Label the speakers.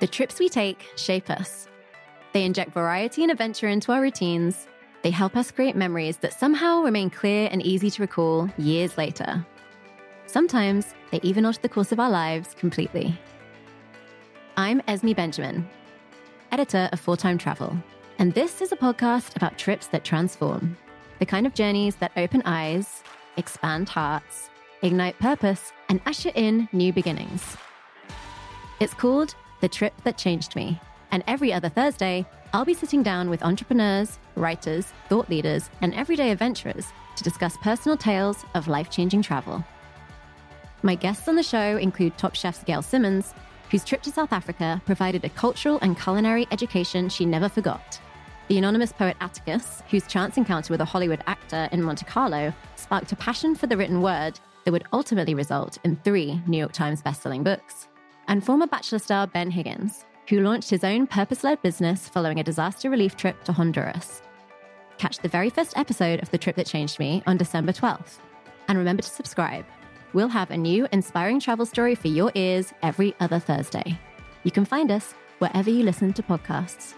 Speaker 1: The trips we take shape us. They inject variety and adventure into our routines. They help us create memories that somehow remain clear and easy to recall years later. Sometimes they even alter the course of our lives completely. I'm Esme Benjamin, editor of Full Time Travel, and this is a podcast about trips that transform the kind of journeys that open eyes, expand hearts, ignite purpose, and usher in new beginnings. It's called The Trip That Changed Me. And every other Thursday, I'll be sitting down with entrepreneurs, writers, thought leaders, and everyday adventurers to discuss personal tales of life changing travel. My guests on the show include Top Chef's Gail Simmons, whose trip to South Africa provided a cultural and culinary education she never forgot. The anonymous poet Atticus, whose chance encounter with a Hollywood actor in Monte Carlo sparked a passion for the written word that would ultimately result in three New York Times bestselling books and former Bachelor star Ben Higgins, who launched his own purpose led business following a disaster relief trip to Honduras. Catch the very first episode of The Trip That Changed Me on December 12th. And remember to subscribe. We'll have a new inspiring travel story for your ears every other Thursday. You can find us wherever you listen to podcasts.